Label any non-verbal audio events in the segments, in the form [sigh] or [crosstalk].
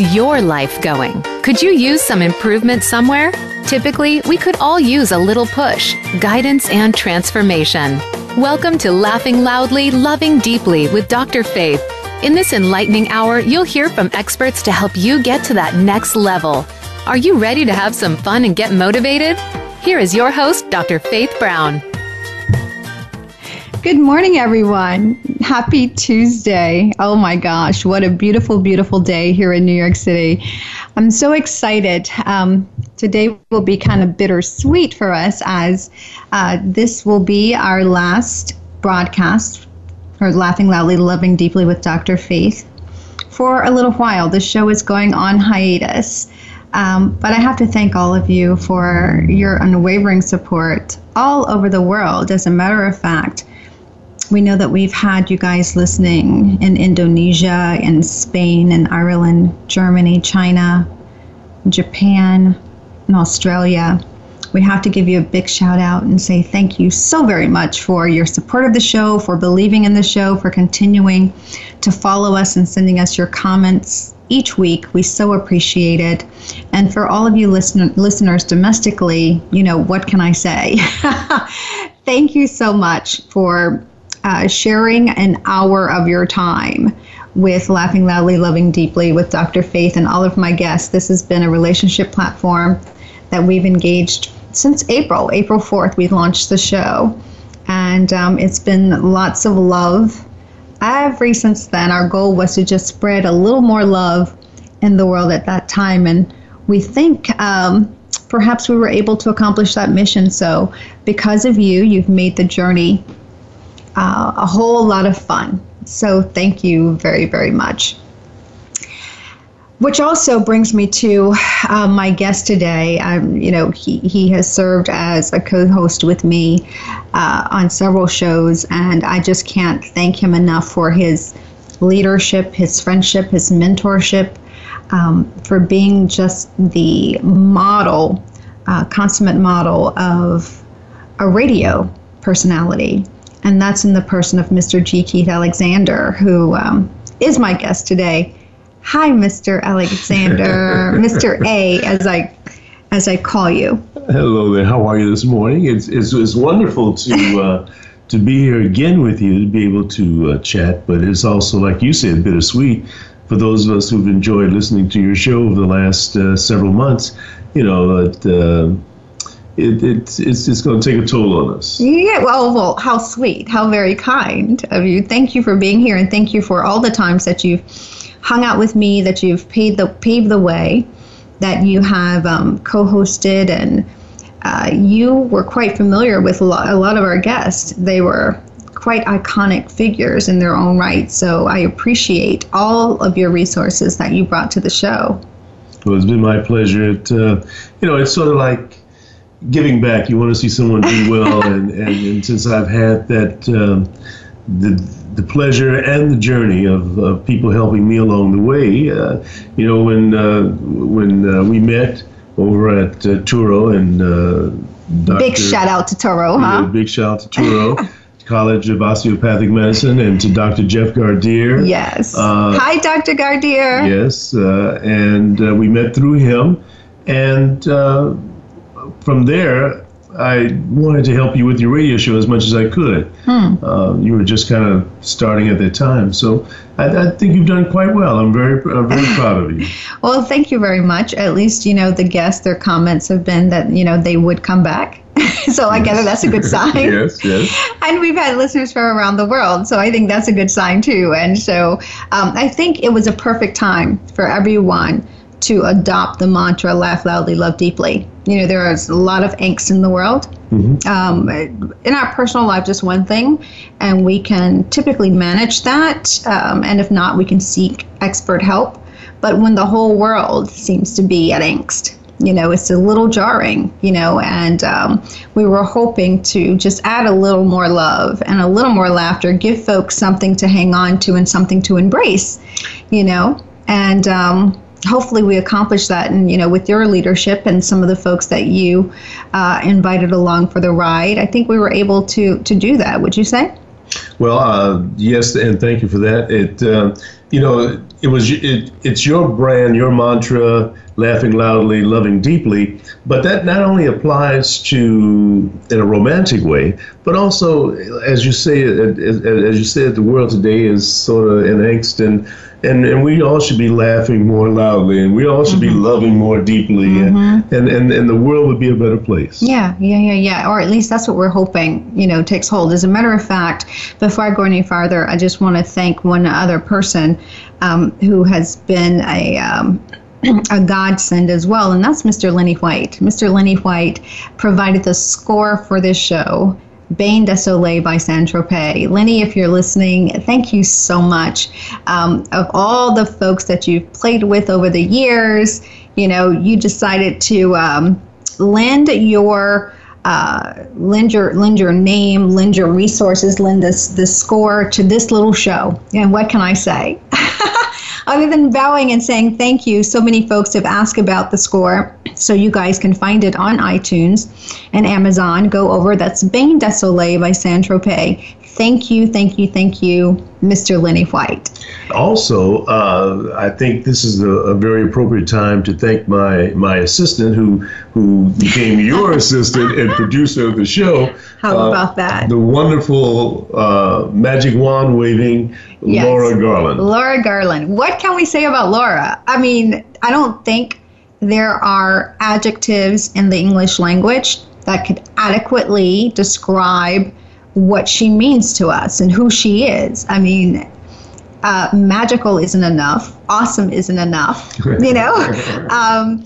your life going? Could you use some improvement somewhere? Typically, we could all use a little push, guidance, and transformation. Welcome to Laughing Loudly, Loving Deeply with Dr. Faith. In this enlightening hour, you'll hear from experts to help you get to that next level. Are you ready to have some fun and get motivated? Here is your host, Dr. Faith Brown. Good morning, everyone. Happy Tuesday. Oh my gosh, what a beautiful, beautiful day here in New York City. I'm so excited. Um, today will be kind of bittersweet for us as uh, this will be our last broadcast for Laughing Loudly, Loving Deeply with Dr. Faith for a little while. The show is going on hiatus. Um, but I have to thank all of you for your unwavering support all over the world. As a matter of fact, we know that we've had you guys listening in Indonesia, in Spain, in Ireland, Germany, China, Japan, and Australia. We have to give you a big shout out and say thank you so very much for your support of the show, for believing in the show, for continuing to follow us and sending us your comments each week. We so appreciate it. And for all of you listen- listeners domestically, you know, what can I say? [laughs] Thank you so much for uh, sharing an hour of your time with Laughing Loudly, Loving Deeply with Dr. Faith and all of my guests. This has been a relationship platform that we've engaged since April. April 4th, we launched the show. And um, it's been lots of love. Every since then, our goal was to just spread a little more love in the world at that time. And we think um, perhaps we were able to accomplish that mission. So, because of you, you've made the journey uh, a whole lot of fun. So thank you very, very much. Which also brings me to uh, my guest today. Um, you know, he, he has served as a co host with me uh, on several shows, and I just can't thank him enough for his leadership, his friendship, his mentorship, um, for being just the model, uh, consummate model of a radio personality and that's in the person of Mr. G. Keith Alexander, who um, is my guest today. Hi, Mr. Alexander, [laughs] Mr. A, as I as I call you. Hello there. How are you this morning? It's it's, it's wonderful to. Uh, to be here again with you, to be able to uh, chat, but it's also, like you said, bittersweet for those of us who've enjoyed listening to your show over the last uh, several months. You know, that uh, it, it, it's just going to take a toll on us. Yeah, well, well, how sweet, how very kind of you. Thank you for being here, and thank you for all the times that you've hung out with me, that you've paved the paved the way, that you have um, co-hosted, and uh, you were quite familiar with a lot, a lot of our guests. They were quite iconic figures in their own right. So I appreciate all of your resources that you brought to the show. Well, it's been my pleasure. It, uh, you know, it's sort of like giving back. You want to see someone do well, [laughs] and, and, and since I've had that um, the the pleasure and the journey of, of people helping me along the way. Uh, you know, when uh, when uh, we met over at uh, Touro and uh, Dr. big shout out to Touro, huh? Yeah, big shout out to Touro. [laughs] College of Osteopathic Medicine and to Dr. Jeff Gardier. Yes. Uh, Hi, Dr. Gardier. Yes, and we met through him, and from there, I wanted to help you with your radio show as much as I could. Hmm. Uh, you were just kind of starting at that time, so I, I, think you've done quite well. I'm very, I'm very [laughs] proud of you. well, thank you very much. At least you know the guests, their comments have been that you know they would come back. [laughs] so I gather that's a good [laughs] sign. yes, yes. And we've had listeners from around the world, so I think that's a good sign too. And so um, I think it was a perfect time for everyone to adopt the mantra laugh loudly, love deeply. You know, there is a lot of angst in the world. Mm-hmm. Um, in our personal life, just one thing, and we can typically manage that. Um, and if not, we can seek expert help. But when the whole world seems to be at angst, you know, it's a little jarring, you know, and um, we were hoping to just add a little more love and a little more laughter, give folks something to hang on to and something to embrace, you know, and um, hopefully we accomplished that and you know with your leadership and some of the folks that you uh, invited along for the ride i think we were able to to do that. Would you say? Well uh, yes and thank you for that. It uh, you know, it was it, it's your brand, your mantra, laughing loudly, loving deeply. But that not only applies to in a romantic way, but also, as you say, as, as you said, the world today is sort of in angst and and, and we all should be laughing more loudly and we all should mm-hmm. be loving more deeply mm-hmm. and, and, and, and the world would be a better place. Yeah, yeah, yeah, yeah. Or at least that's what we're hoping, you know, takes hold. As a matter of fact, before I go any farther, I just want to thank one other person um, who has been a um, a godsend as well, and that's Mr. Lenny White. Mr. Lenny White provided the score for this show. Bain de Soleil by Saint Tropez. Lenny, if you're listening, thank you so much. Um, of all the folks that you've played with over the years, you know, you decided to um, lend your uh, lend your lend your name, lend your resources, lend this this score to this little show. And what can I say? [laughs] Other than bowing and saying thank you, so many folks have asked about the score. So you guys can find it on iTunes and Amazon. Go over. That's Bain de Soleil by Saint Tropez. Thank you, thank you, thank you, Mr. Lenny White. Also, uh, I think this is a, a, very appropriate time to thank my my assistant, who who became your [laughs] assistant and producer of the show. How uh, about that? The wonderful uh, magic wand waving yes. Laura Garland. Laura Garland. What can we say about Laura? I mean, I don't think there are adjectives in the English language that could adequately describe what she means to us and who she is. I mean, uh, magical isn't enough. Awesome isn't enough. You know, [laughs] um,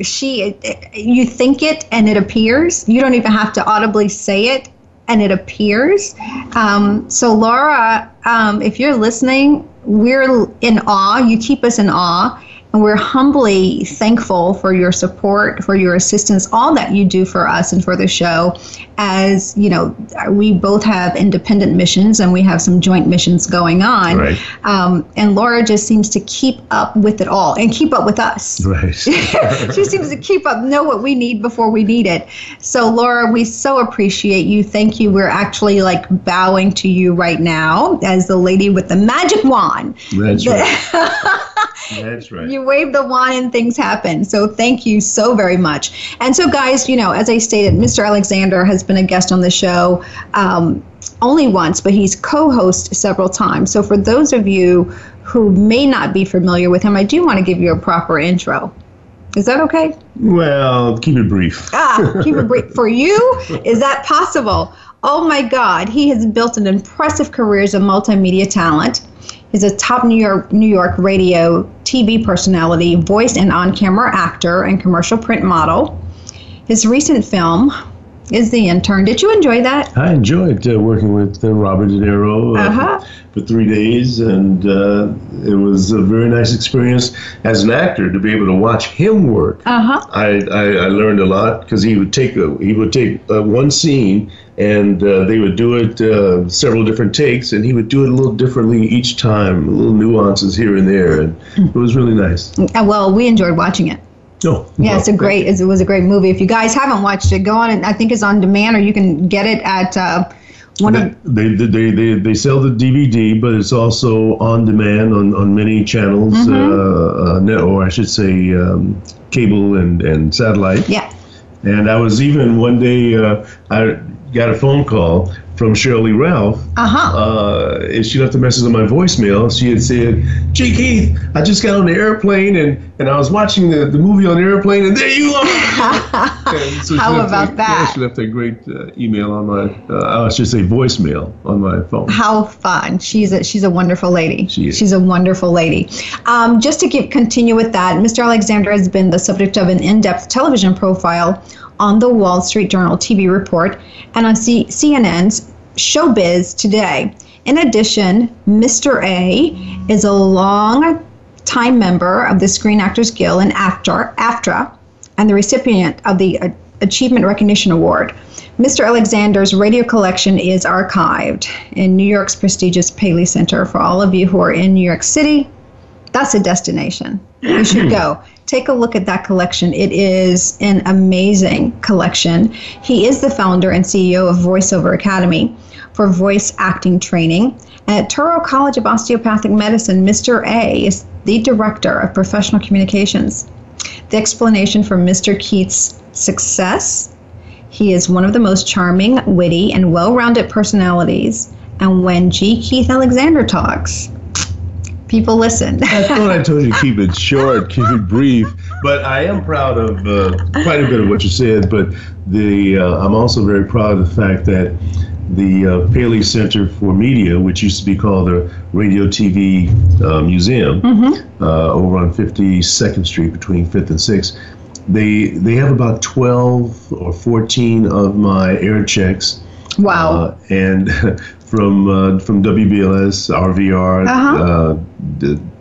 she you think it and it appears. You don't even have to audibly say it and it appears. Um, so Laura, um, if you're listening, we're in awe. You keep us in awe. And we're humbly thankful for your support, for your assistance, all that you do for us and for the show. As you know, we both have independent missions and we have some joint missions going on. Right. Um, and Laura just seems to keep up with it all and keep up with us. Right. [laughs] she seems to keep up, know what we need before we need it. So, Laura, we so appreciate you. Thank you. We're actually like bowing to you right now as the lady with the magic wand. That's right. [laughs] That's right. You wave the wand and things happen. So thank you so very much. And so, guys, you know, as I stated, Mr. Alexander has been a guest on the show. Um, only once, but he's co host several times. So, for those of you who may not be familiar with him, I do want to give you a proper intro. Is that okay? Well, keep it brief. ah, keep it brief. [laughs] For you, is that possible? Oh my God, he has built an impressive career as a multimedia talent He's a top New York New York radio TV personality, voice and on-camera actor, and commercial print model. His recent film is The Intern. Did you enjoy that? I enjoyed uh, working with uh, Robert De Niro uh, uh-huh. for three days, and uh, it was a very nice experience as an actor to be able to watch him work. Uh-huh. I, I, I learned a lot because he would take a, he would take uh, one scene and uh, they would do it uh, several different takes, and he would do it a little differently each time, little nuances here and there, and it was really nice. Uh, well, we enjoyed watching it. Oh, yeah, well, it's a great. It was a great movie. If you guys haven't watched it, go on and I think it's on demand, or you can get it at. Uh, one they, of, they, they, they, they sell the DVD, but it's also on demand on, on many channels, mm-hmm. uh, uh, or I should say, um, cable and, and satellite. Yeah. And I was even one day, uh, I got a phone call from Shirley Ralph. Uh-huh. Uh, and she left a message on my voicemail. She had said, Gee, Keith, I just got on the airplane and, and I was watching the, the movie on the airplane and there you are. [laughs] so How about a, that? Yeah, she left a great uh, email on my, uh, I should say voicemail on my phone. How fun. She's a, she's a wonderful lady. She is. She's a wonderful lady. Um, just to give, continue with that, Mr. Alexander has been the subject of an in-depth television profile on the Wall Street Journal TV report and on C- CNN's Showbiz Today. In addition, Mr. A is a long time member of the Screen Actors Guild and AFTRA, AFTRA and the recipient of the Achievement Recognition Award. Mr. Alexander's radio collection is archived in New York's prestigious Paley Center. For all of you who are in New York City, that's a destination. You should go take a look at that collection. It is an amazing collection. He is the founder and CEO of VoiceOver Academy, for voice acting training. At Touro College of Osteopathic Medicine, Mr. A is the director of professional communications. The explanation for Mr. Keith's success he is one of the most charming, witty, and well rounded personalities. And when G. Keith Alexander talks, people listen. I thought I told you to keep it [laughs] short, keep it brief. But I am proud of uh, quite a bit of what you said. But the uh, I'm also very proud of the fact that the uh, Paley Center for Media, which used to be called the Radio TV uh, Museum, mm-hmm. uh, over on 52nd Street between 5th and 6th, they they have about 12 or 14 of my air checks. Wow. Uh, and [laughs] from uh, from WBLS, RVR, uh-huh. uh,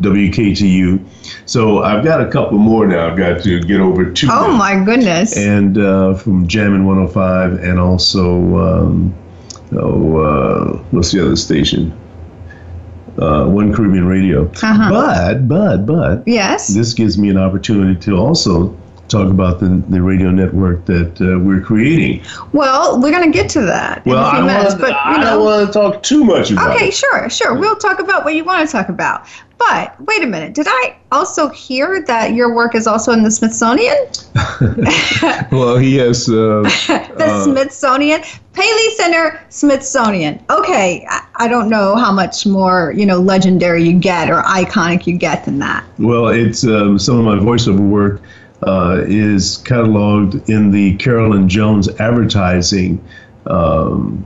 WKTU. So I've got a couple more now. I've got to get over two. Oh now. my goodness! And uh, from Jammin 105, and also um, oh, uh, what's the other station? Uh, One Caribbean Radio. Uh-huh. But but but yes, this gives me an opportunity to also talk about the, the radio network that uh, we're creating. Well, we're going to get to that well, in a few I minutes. Want, but you I know, don't want to talk too much about okay, it. sure, sure. We'll talk about what you want to talk about. But wait a minute. Did I also hear that your work is also in the Smithsonian? [laughs] [laughs] well, he has. Uh, [laughs] the uh, Smithsonian. Paley Center, Smithsonian. Okay, I, I don't know how much more you know legendary you get or iconic you get than that. Well, it's um, some of my voiceover work uh, is cataloged in the Carolyn Jones Advertising um,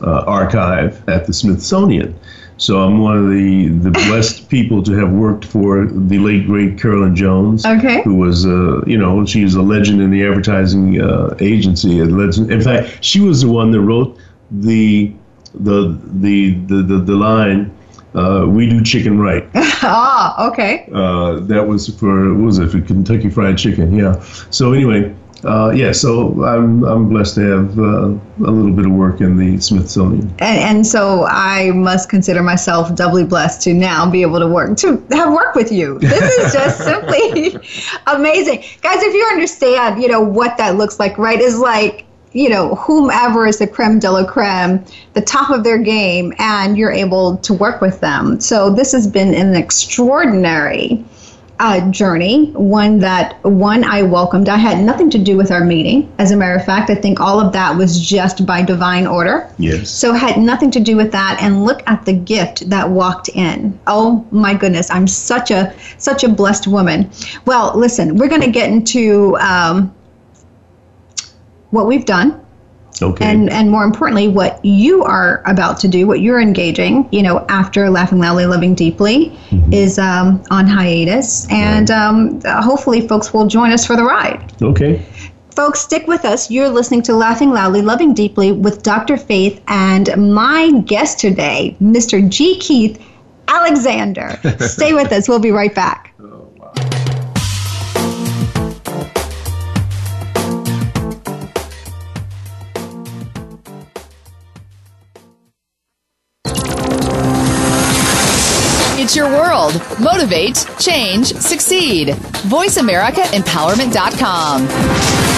uh, Archive at the Smithsonian. So I'm one of the, the [laughs] blessed people to have worked for the late great Carolyn Jones, okay. who was uh, you know she's a legend in the advertising uh, agency. A legend. In fact, she was the one that wrote the the the the the, the line uh, we do chicken right. [laughs] ah, okay. Uh, that was for what was it for Kentucky Fried Chicken? Yeah. So anyway, uh, yeah. So I'm I'm blessed to have uh, a little bit of work in the Smithsonian. And, and so I must consider myself doubly blessed to now be able to work to have work with you. This is just [laughs] simply [laughs] amazing, guys. If you understand, you know what that looks like, right? Is like you know, whomever is the creme de la creme, the top of their game, and you're able to work with them. So this has been an extraordinary uh, journey, one that one I welcomed. I had nothing to do with our meeting. As a matter of fact, I think all of that was just by divine order. Yes. So had nothing to do with that. And look at the gift that walked in. Oh my goodness, I'm such a such a blessed woman. Well, listen, we're going to get into. Um, what we've done. Okay. And and more importantly, what you are about to do, what you're engaging, you know, after Laughing Loudly, Loving Deeply, mm-hmm. is um, on hiatus, and right. um, hopefully, folks will join us for the ride. Okay. Folks, stick with us. You're listening to Laughing Loudly, Loving Deeply with Dr. Faith and my guest today, Mr. G. Keith Alexander. [laughs] Stay with us. We'll be right back. World. Motivate, change, succeed. VoiceAmericaEmpowerment.com.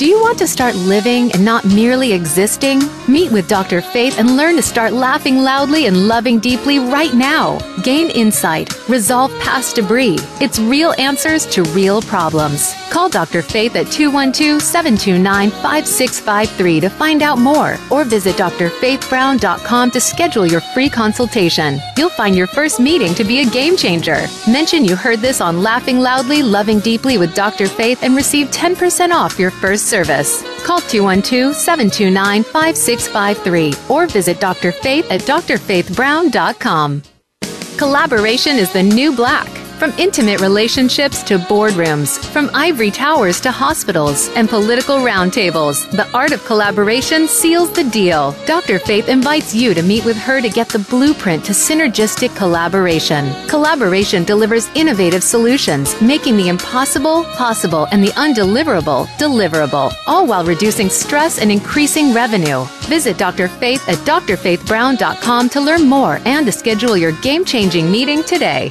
Do you want to start living and not merely existing? Meet with Dr. Faith and learn to start laughing loudly and loving deeply right now. Gain insight, resolve past debris. It's real answers to real problems. Call Dr. Faith at 212 729 5653 to find out more or visit drfaithbrown.com to schedule your free consultation. You'll find your first meeting to be a game changer. Mention you heard this on Laughing Loudly, Loving Deeply with Dr. Faith and receive 10% off your first service. Call 212 729 5653 or visit Dr. Faith at drfaithbrown.com. Collaboration is the new black. From intimate relationships to boardrooms, from ivory towers to hospitals and political roundtables, the art of collaboration seals the deal. Dr. Faith invites you to meet with her to get the blueprint to synergistic collaboration. Collaboration delivers innovative solutions, making the impossible possible and the undeliverable deliverable, all while reducing stress and increasing revenue. Visit Dr. Faith at drfaithbrown.com to learn more and to schedule your game changing meeting today.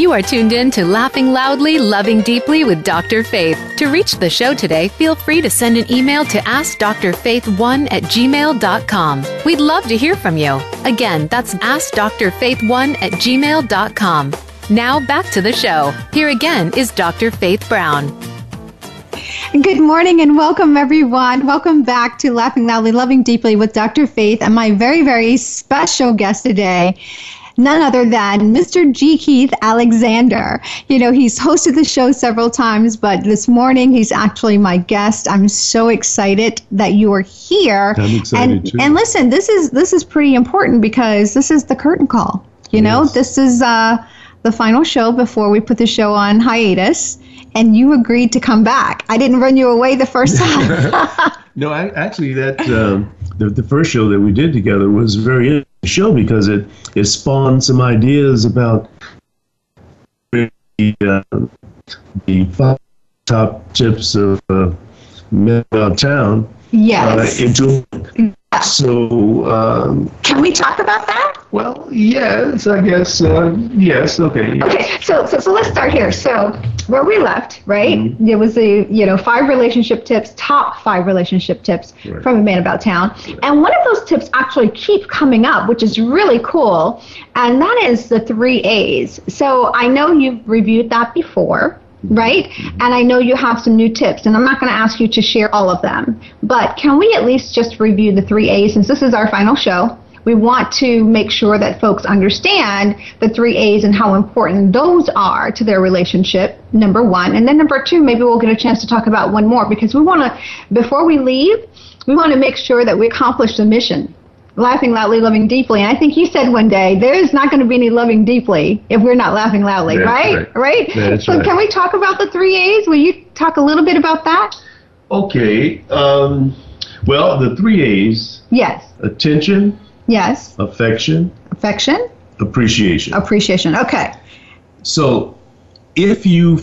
You are tuned in to Laughing Loudly, Loving Deeply with Dr. Faith. To reach the show today, feel free to send an email to AskDrFaith1 at gmail.com. We'd love to hear from you. Again, that's AskDrFaith1 at gmail.com. Now back to the show. Here again is Dr. Faith Brown. Good morning and welcome, everyone. Welcome back to Laughing Loudly, Loving Deeply with Dr. Faith and my very, very special guest today none other than Mr. G. Keith Alexander. You know, he's hosted the show several times, but this morning he's actually my guest. I'm so excited that you are here. I'm excited and, too. And listen, this is this is pretty important because this is the curtain call. You know, this is uh, the final show before we put the show on hiatus. And you agreed to come back. I didn't run you away the first [laughs] time. No, I, actually, that um, the, the first show that we did together was very interesting show because it, it spawned some ideas about the, uh, the five top tips of uh, town uh, yes. into so um, Can we talk about that? Well yes I guess uh, yes okay Okay, so, so so let's start here. So where we left, right? Mm-hmm. There was the you know five relationship tips, top five relationship tips Right. from a man about town, and one of those tips actually keep coming up, which is really cool, and that is the three A's. So I know you've reviewed that before. Right? And I know you have some new tips, and I'm not going to ask you to share all of them, but can we at least just review the three A's since this is our final show? We want to make sure that folks understand the three A's and how important those are to their relationship, number one. And then number two, maybe we'll get a chance to talk about one more because we want to, before we leave, we want to make sure that we accomplish the mission. Laughing loudly, loving deeply. And I think you said one day, there's not going to be any loving deeply if we're not laughing loudly, That's right? right. That's so right. can we talk about the three A's? Will you talk a little bit about that? okay um, well the three A's Yes. attention Yes. affection Affection, appreciation appreciation. Okay. So, if you,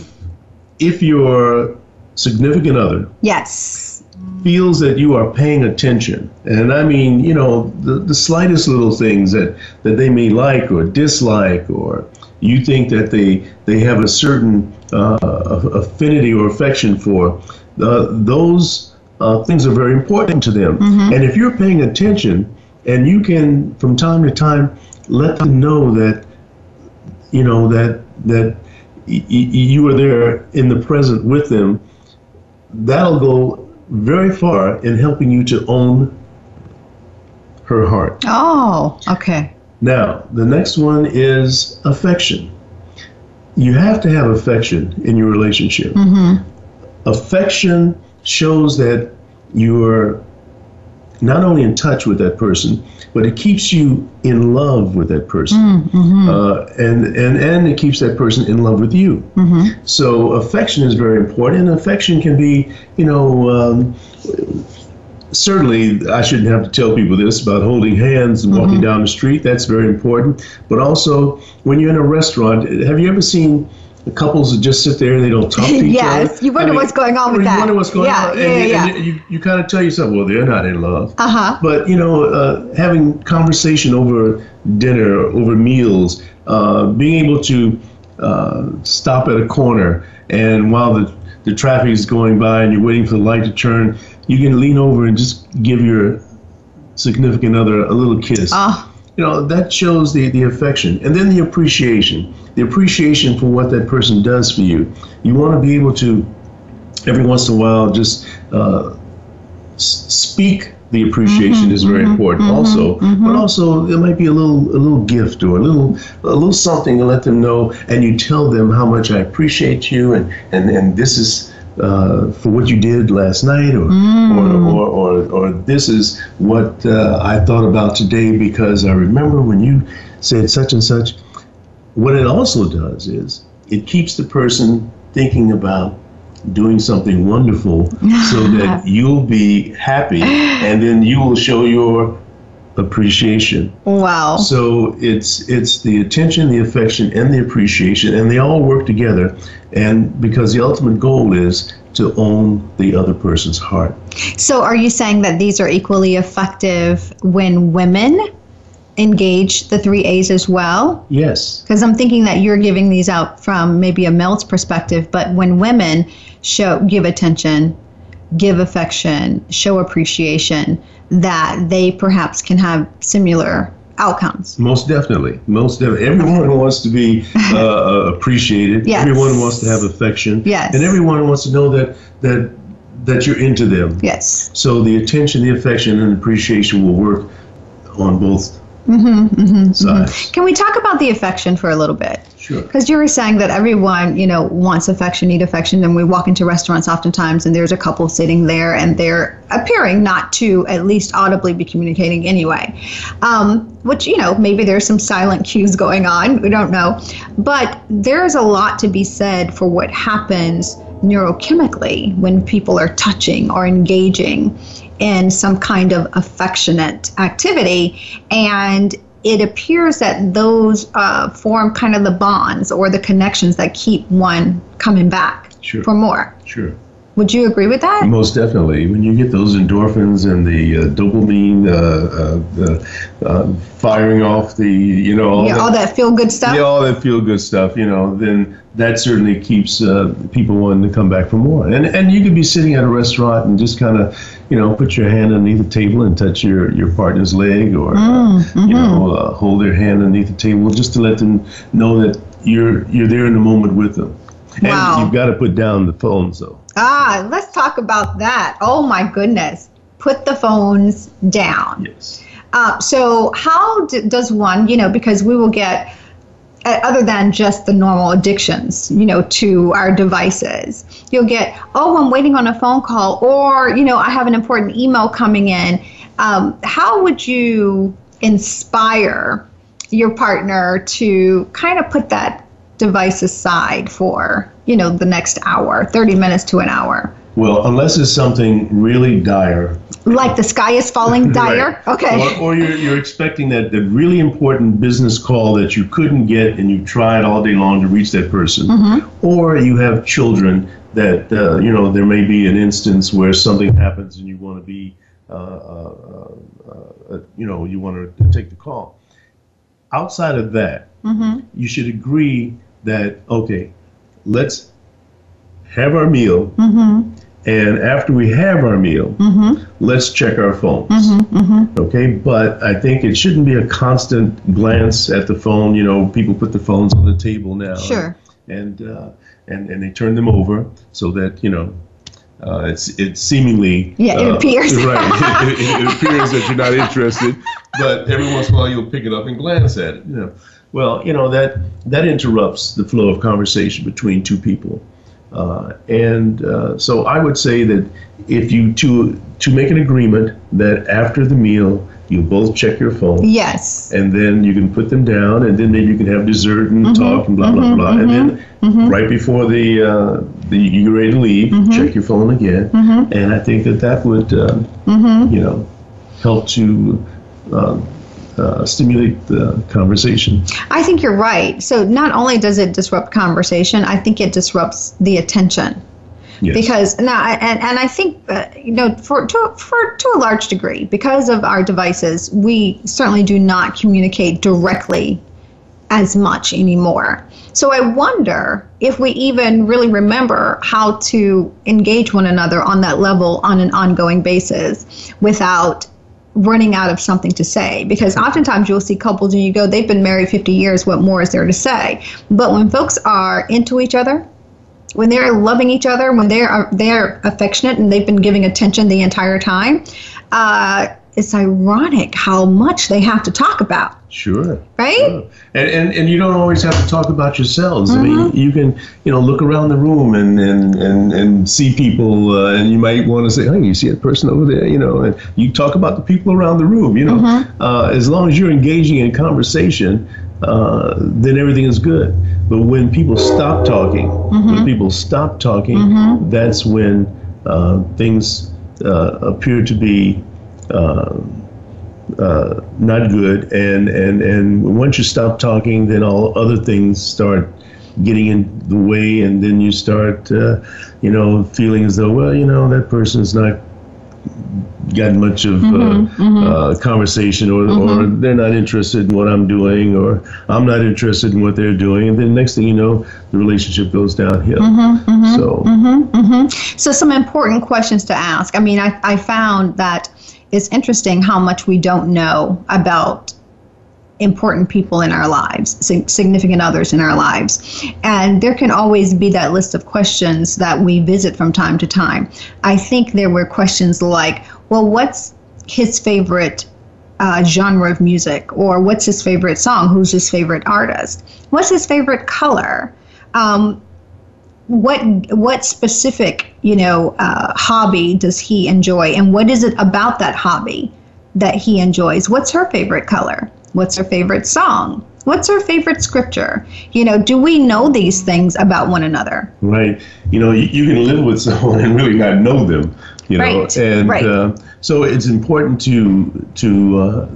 if your significant other Yes. feels that you are paying attention, and I mean, you know, the, the slightest little things that, that they may like or dislike, or you think that they they have a certain uh, affinity or affection for, uh, those uh, things are very important to them. And if you're paying attention, and you can from time to time let them know that you know that that y- you are there in the present with them. That'll go very far in helping you to own her heart. Oh, okay. now the next one is affection. You have to have affection in your relationship. Mm-hmm. Affection shows that you're not only in touch with that person, but it keeps you in love with that person, uh, and and and it keeps that person in love with you. So affection is very important, and affection can be, you know. Um, Certainly, I shouldn't have to tell people this about holding hands and walking down the street. That's very important. But also, when you're in a restaurant, have you ever seen couples that just sit there and they don't talk to each [laughs] Yes, other? you wonder what's going on with you that. wonder what's going Yeah, on, yeah, and, yeah, and you, you kind of tell yourself, well, they're not in love. Uh huh. But you know, uh, having conversation over dinner, over meals, uh, being able to uh, stop at a corner, and while the the traffic is going by and you're waiting for the light to turn, you can lean over and just give your significant other a little kiss. Oh, You know, that shows the, the affection. And then the appreciation. The appreciation for what that person does for you. You want to be able to, every once in a while, just uh, s- speak the appreciation mm-hmm. is very mm-hmm. important mm-hmm. also but also it might be a little a little gift or a little a little something to let them know and you tell them how much I appreciate you and and, and this is uh, for what you did last night or or, or, or, or this is what uh, I thought about today because I remember when you said such and such. What it also does is it keeps the person thinking about doing something wonderful [laughs] so that you'll be happy and then you will show your appreciation. Wow. So it's it's the attention, the affection, and the appreciation, and they all work together. And because the ultimate goal is to own the other person's heart. So, are you saying that these are equally effective when women engage the three A's as well? Yes. Because I'm thinking that you're giving these out from maybe a male's perspective, but when women show give attention, give affection, show appreciation, that they perhaps can have similar outcomes. Most definitely. Most definitely. Everyone wants to be uh, uh, [laughs] appreciated. Yes. Everyone wants to have affection. Yes. And everyone wants to know that that that you're into them. Yes. So the attention, the affection, and appreciation will work on both Mm-hmm, sides. Can we talk about the affection for a little bit? Sure. Because you were saying that everyone, you know, wants affection, need affection. And we walk into restaurants oftentimes, and there's a couple sitting there, and they're appearing not to at least audibly be communicating anyway. Um, which you know, maybe there's some silent cues going on. We don't know, but there's a lot to be said for what happens neurochemically when people are touching or engaging in some kind of affectionate activity and it appears that those uh, form kind of the bonds or the connections that keep one coming back Sure. for more. Sure. Would you agree with that? Most definitely. When you get those endorphins and the uh, dopamine uh, uh, uh, uh, firing off the, you know, all yeah, that, all that feel good stuff. yeah, all that feel good stuff, you know, then that certainly keeps uh, people wanting to come back for more. And and you could be sitting at a restaurant and just kind of, you know, put your hand underneath the table and touch your, your partner's leg or, uh, you know, uh, hold their hand underneath the table just to let them know that you're you're there in the moment with them. And Wow. you've got to put down the phones though. Ah, let's talk about that. Oh my goodness. Put the phones down. Yes. Uh, so, how d- does one, you know, because we will get, other than just the normal addictions, you know, to our devices, you'll get, oh, I'm waiting on a phone call, or, you know, I have an important email coming in. Um, how would you inspire your partner to kind of put that device aside for, you know, the next hour, 30 minutes to an hour? Well, unless it's something really dire. Like the sky is falling [laughs] dire? Right. Okay. Or, or you're, you're expecting that, that really important business call that you couldn't get and you tried all day long to reach that person. Mm-hmm. Or you have children that, uh, you know, there may be an instance where something happens and you want to be, uh, uh, uh, uh, you know, you want to take the call. Outside of that, Mm-hmm. you should agree that, okay, let's have our meal. Mm-hmm. And after we have our meal, Mm-hmm. let's check our phones. Mm-hmm. Okay, but I think it shouldn't be a constant glance at the phone. You know, people put the phones on the table now. Sure. And uh, and and they turn them over so that you know. Uh, it's it's seemingly Yeah, it uh, appears. [laughs] right. It, it- it [laughs] appears that you're not interested, but every once in a while you'll pick it up and glance at it. You know, well, you know that that interrupts the flow of conversation between two people. Uh, and uh, so I would say that if you to to make an agreement that after the meal you both check your phone. Yes. and then you can put them down and then maybe you can have dessert and talk and blah blah blah. And then right before the uh, the you're ready to leave check your phone again. And I think that that would um, you know help to uh, uh, stimulate the conversation. I think you're right. So not only does it disrupt conversation, I think it disrupts the attention. Yes. Because now, and, and I think uh, you know, for to for to a large degree, because of our devices, we certainly do not communicate directly as much anymore. So I wonder if we even really remember how to engage one another on that level on an ongoing basis without running out of something to say. Because oftentimes you'll see couples and you go they've been married 50 years what more is there to say? But when folks are into each other when they're loving each other when they're they're affectionate and they've been giving attention the entire time uh, it's ironic how much they have to talk about Sure. right Sure. And, and and you don't always have to talk about yourselves. I mean, Mm-hmm. you can you know look around the room and and and, and see people, uh, and you might want to say, "Hey, you see that person over there?" You know, and you talk about the people around the room. You know, Mm-hmm. uh, as long as you're engaging in conversation, uh, then everything is good. But when people stop talking, Mm-hmm. when people stop talking, that's when uh, things uh, appear to be. Uh, uh, not good. And, and, and once you stop talking, then all other things start getting in the way, and then you start, uh, you know, feeling as though, well, you know, that person is not gotten much of mm-hmm, uh, mm-hmm. Uh, conversation, or, mm-hmm. or they're not interested in what I'm doing, or I'm not interested in what they're doing, and then next thing you know, the relationship goes downhill. Mm-hmm, mm-hmm, so, mm-hmm, so some important questions to ask. I mean, I, I found that it's interesting how much we don't know about important people in our lives, significant others in our lives. And there can always be that list of questions that we visit from time to time. I think there were questions like, well, what's his favorite uh, genre of music? Or what's his favorite song? Who's his favorite artist? What's his favorite color? Um, what what specific you know uh, hobby does he enjoy and what is it about that hobby that he enjoys what's her favorite color What's her favorite song? What's her favorite scripture? You know, do we know these things about one another? Right. You know, you, you can live with [laughs] someone and really not know them. You know, right. and right. Uh, so it's important to to uh,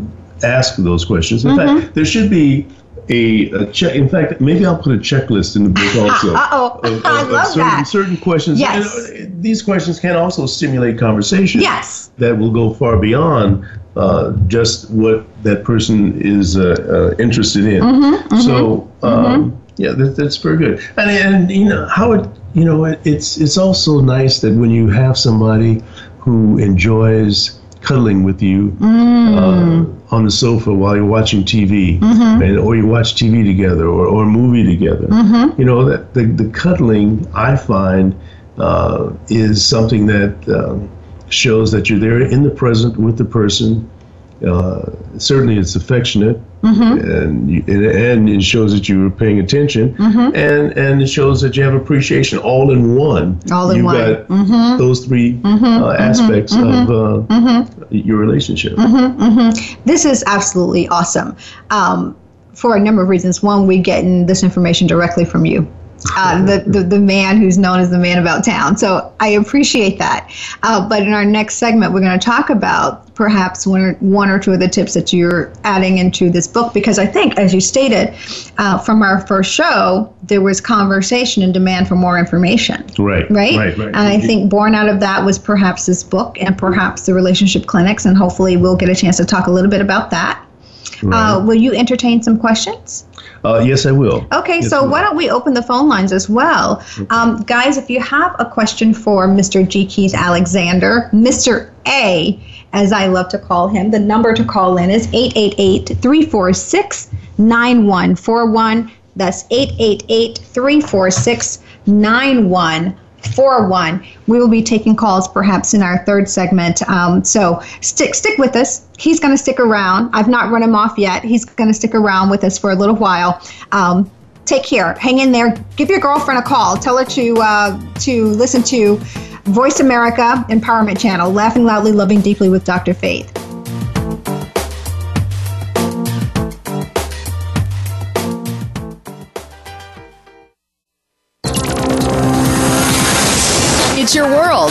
ask those questions. In mm-hmm. fact, there should be a, a, check. In fact, maybe I'll put a checklist in the book [laughs] also. oh, I love certain, that. Certain questions. Yes. And, uh, these questions can also stimulate conversation. Yes. That will go far beyond uh, just what that person is uh, uh, interested in. Mm-hmm, mm-hmm, so um, mm-hmm. yeah, that, that's very good. And and you know how it you know it, it's it's also nice that when you have somebody who enjoys cuddling with you mm. uh, on the sofa while you're watching TV, mm-hmm. and, or you watch TV together or, or a movie together. Mm-hmm. You know that the, the cuddling I find uh, is something that um, shows that you're there in the present with the person. Uh, certainly, it's affectionate, mm-hmm. and, you, and it shows that you are paying attention, mm-hmm. and and it shows that you have appreciation all in one. All in You've one. got mm-hmm. those 3 mm-hmm. uh, aspects Mm-hmm. of uh, Mm-hmm. your relationship. This is absolutely awesome. Um, for a number of reasons. One, we getting this information directly from you uh, the, the, the man who's known as the man about town. So I appreciate that. Uh, but in our next segment, we're going to talk about perhaps one or, one or two of the tips that you're adding into this book because I think, as you stated uh, from our first show, there was conversation and demand for more information. Right. Right. Right. right. And I think born out of that was perhaps this book and perhaps the relationship clinics, and hopefully we'll get a chance to talk a little bit about that. Right. Uh, will you entertain some questions? Uh, yes, I will. Okay, Yes, so I why don't we open the phone lines as well? Um, guys, if you have a question for Mr. G. Keith Alexander, Mr. A, as I love to call him, the number to call in is 888 346 9141. That's 888 346 9141. We will be taking calls perhaps in our third segment. Um, so stick stick with us. He's going to stick around. I've not run him off yet. He's going to stick around with us for a little while. Um, take care. Hang in there. Give your girlfriend a call. Tell her to uh, to listen to Voice America Empowerment Channel, Laughing Loudly, Loving Deeply with Dr. Faith.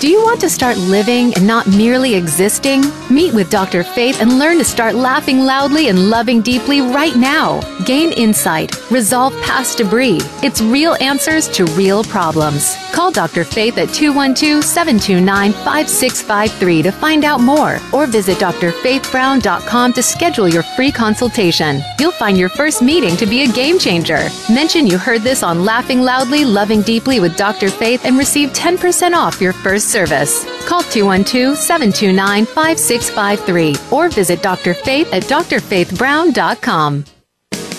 Do you want to start living and not merely existing? Meet with Dr. Faith and learn to start laughing loudly and loving deeply right now. Gain insight, resolve past debris. It's real answers to real problems. Call Dr. Faith at 212 729 5653 to find out more or visit drfaithbrown.com to schedule your free consultation. You'll find your first meeting to be a game changer. Mention you heard this on Laughing Loudly, Loving Deeply with Dr. Faith and receive 10% off your first service. Call 212 729 5653 or visit Dr. Faith at drfaithbrown.com.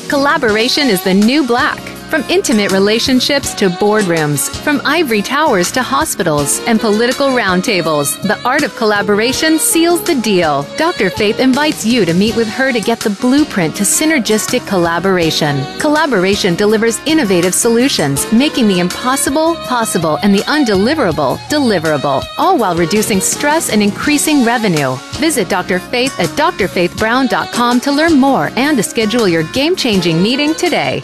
Collaboration is the new black. From intimate relationships to boardrooms, from ivory towers to hospitals and political roundtables, the art of collaboration seals the deal. Dr. Faith invites you to meet with her to get the blueprint to synergistic collaboration. Collaboration delivers innovative solutions, making the impossible possible and the undeliverable deliverable, all while reducing stress and increasing revenue. Visit Dr. Faith at drfaithbrown.com to learn more and to schedule your game changing meeting today.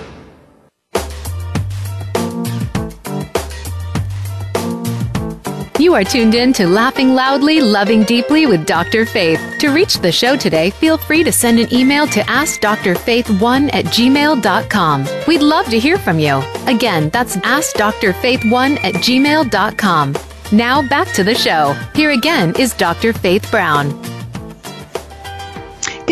You are tuned in to Laughing Loudly, Loving Deeply with Dr. Faith. To reach the show today, feel free to send an email to AskDrFaith1 at gmail.com. We'd love to hear from you. Again, that's AskDrFaith1 at gmail.com. Now back to the show. Here again is Dr. Faith Brown.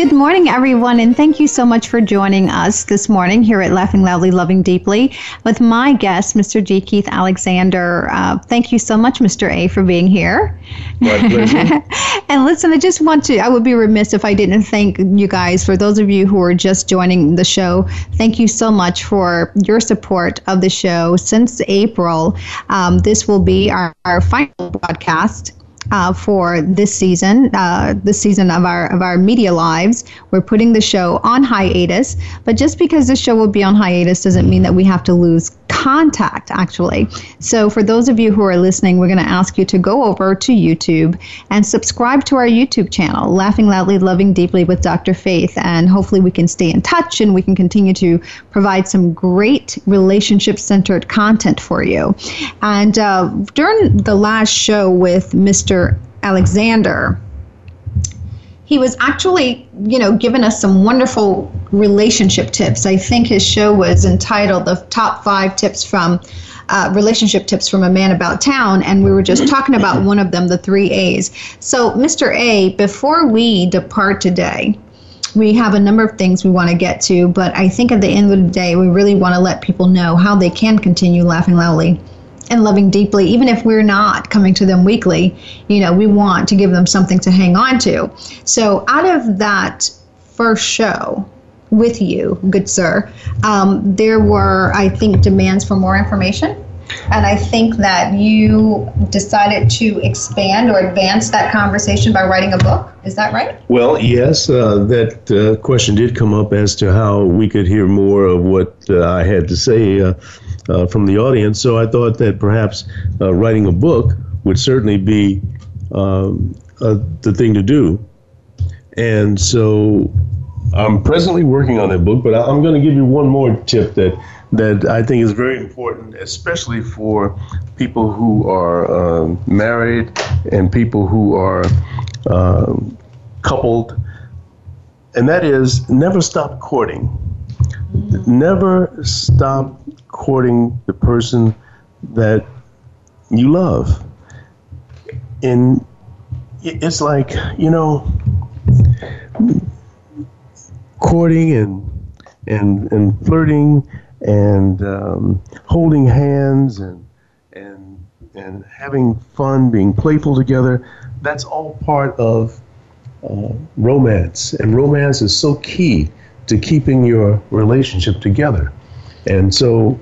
Good morning, everyone, and thank you so much for joining us this morning here at Laughing Loudly, Loving Deeply with my guest, Mr. G. Keith Alexander. Uh, thank you so much, Mr. A, for being here. [laughs] And listen, I just want to, I would be remiss if I didn't thank you guys. For those of you who are just joining the show, thank you so much for your support of the show since April. Um, this will be our, our final broadcast uh, for this season, uh, this season of our of our media lives. We're putting the show on hiatus, but just because the show will be on hiatus doesn't mean that we have to lose contact. Actually, so for those of you who are listening, we're going to ask you to go over to YouTube and subscribe to our YouTube channel, Laughing Loudly, Loving Deeply with Dr. Faith, and hopefully we can stay in touch and we can continue to provide some great relationship centered content for you. And uh, during the last show with Mr. Alexander, he was actually, you know, giving us some wonderful relationship tips. I think his show was entitled "The Top Five Tips from uh, Relationship Tips from a Man About Town," and we were just talking about one of them, the three A's. So, Mr. A, before we depart today, we have a number of things we want to get to, but I think at the end of the day, we really want to let people know how they can continue laughing loudly and loving deeply, even if we're not coming to them weekly, you know, we want to give them something to hang on to. So, out of that first show with you, good sir, um, there were, I think, demands for more information. And I think that you decided to expand or advance that conversation by writing a book. Is that right? Well, yes, uh, that uh, question did come up as to how we could hear more of what uh, I had to say uh, uh, from the audience. So I thought that perhaps uh, writing a book would certainly be um, the thing to do. And so I'm presently working on that book, but I- I'm going to give you one more tip that that I think is very important, especially for people who are um, married and people who are um, coupled, and that is never stop courting. Never stop courting the person that you love. And it's like, you know, courting and and and flirting and um, holding hands and and and having fun, being playful together. That's all part of uh, romance, and romance is so key to keeping your relationship together. And so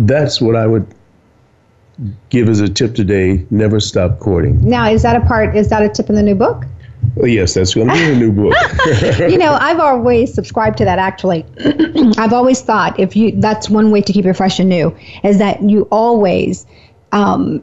that's what I would give as a tip today: never stop courting. Now, is that a part, is that a tip in the new book? Well, yes, that's going to be a new book. [laughs] you know, I've always subscribed to that actually. [clears throat] I've always thought if you that's one way to keep it fresh and new is that you always um,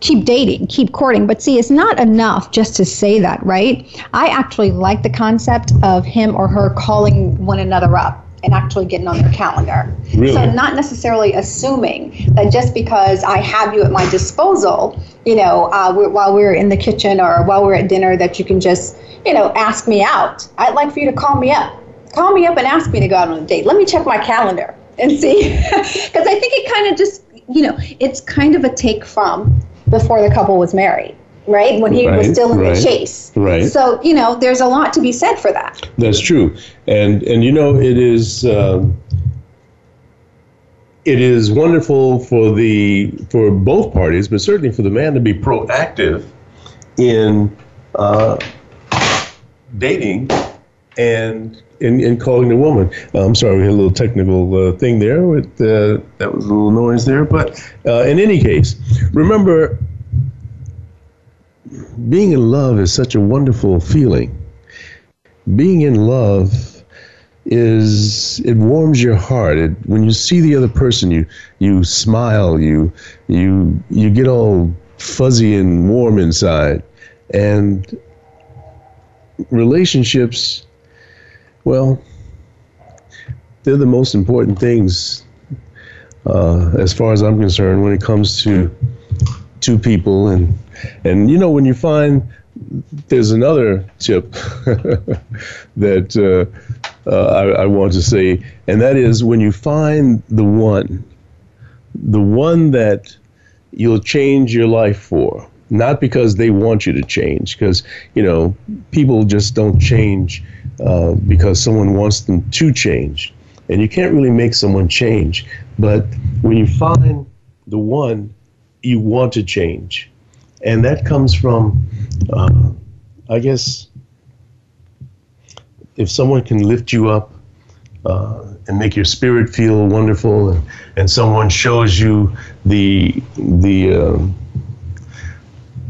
keep dating, keep courting. But see, it's not enough just to say that, right? I actually like the concept of him or her calling one another up and actually getting on their calendar. Really? So not necessarily assuming that just because I have you at my disposal, you know, uh, we're, while we're in the kitchen or while we're at dinner, that you can just, you know, ask me out. I'd like for you to call me up. Call me up and ask me to go out on a date. Let me check my calendar and see. [laughs] Because I think it kind of just, you know, it's kind of a take from before the couple was married, right? When he was still in right, the chase. right. So, you know, there's a lot to be said for that. That's true, and and you know it is um, it is wonderful for the for both parties, but certainly for the man to be proactive in uh, dating and in, in calling the woman. Uh, I'm sorry, we had a little technical uh, thing there. With uh, that was a little noise there, but uh, in any case, remember, being in love is such a wonderful feeling being in love is it warms your heart. It, when you see the other person, you you smile, you you you get all fuzzy and warm inside, and relationships, well, they're the most important things uh, as far as I'm concerned when it comes to two people and and you know when you find there's another tip [laughs] that uh, uh, I, I, want to say, and that is when you find the one, the one that you'll change your life for, not because they want you to change, because you know people just don't change uh, because someone wants them to change, and you can't really make someone change. But when you find the one, you want to change and that comes from, uh, I guess, if someone can lift you up uh, and make your spirit feel wonderful, and, and someone shows you the the um,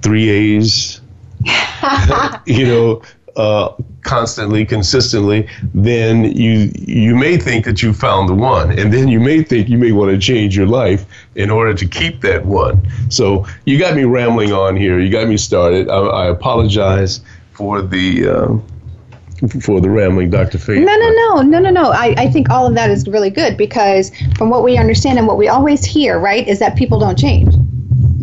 three A's, [laughs] you know, uh, constantly, consistently, then you you may think that you found the one, and then you may think you may want to change your life in order to keep that one. So you got me rambling on here. You got me started. I, I apologize for the. Uh, for the rambling, Dr. Faith. No, no, no, no, no, no. I, I think all of that is really good because from what we understand and what we always hear, right, is that people don't change.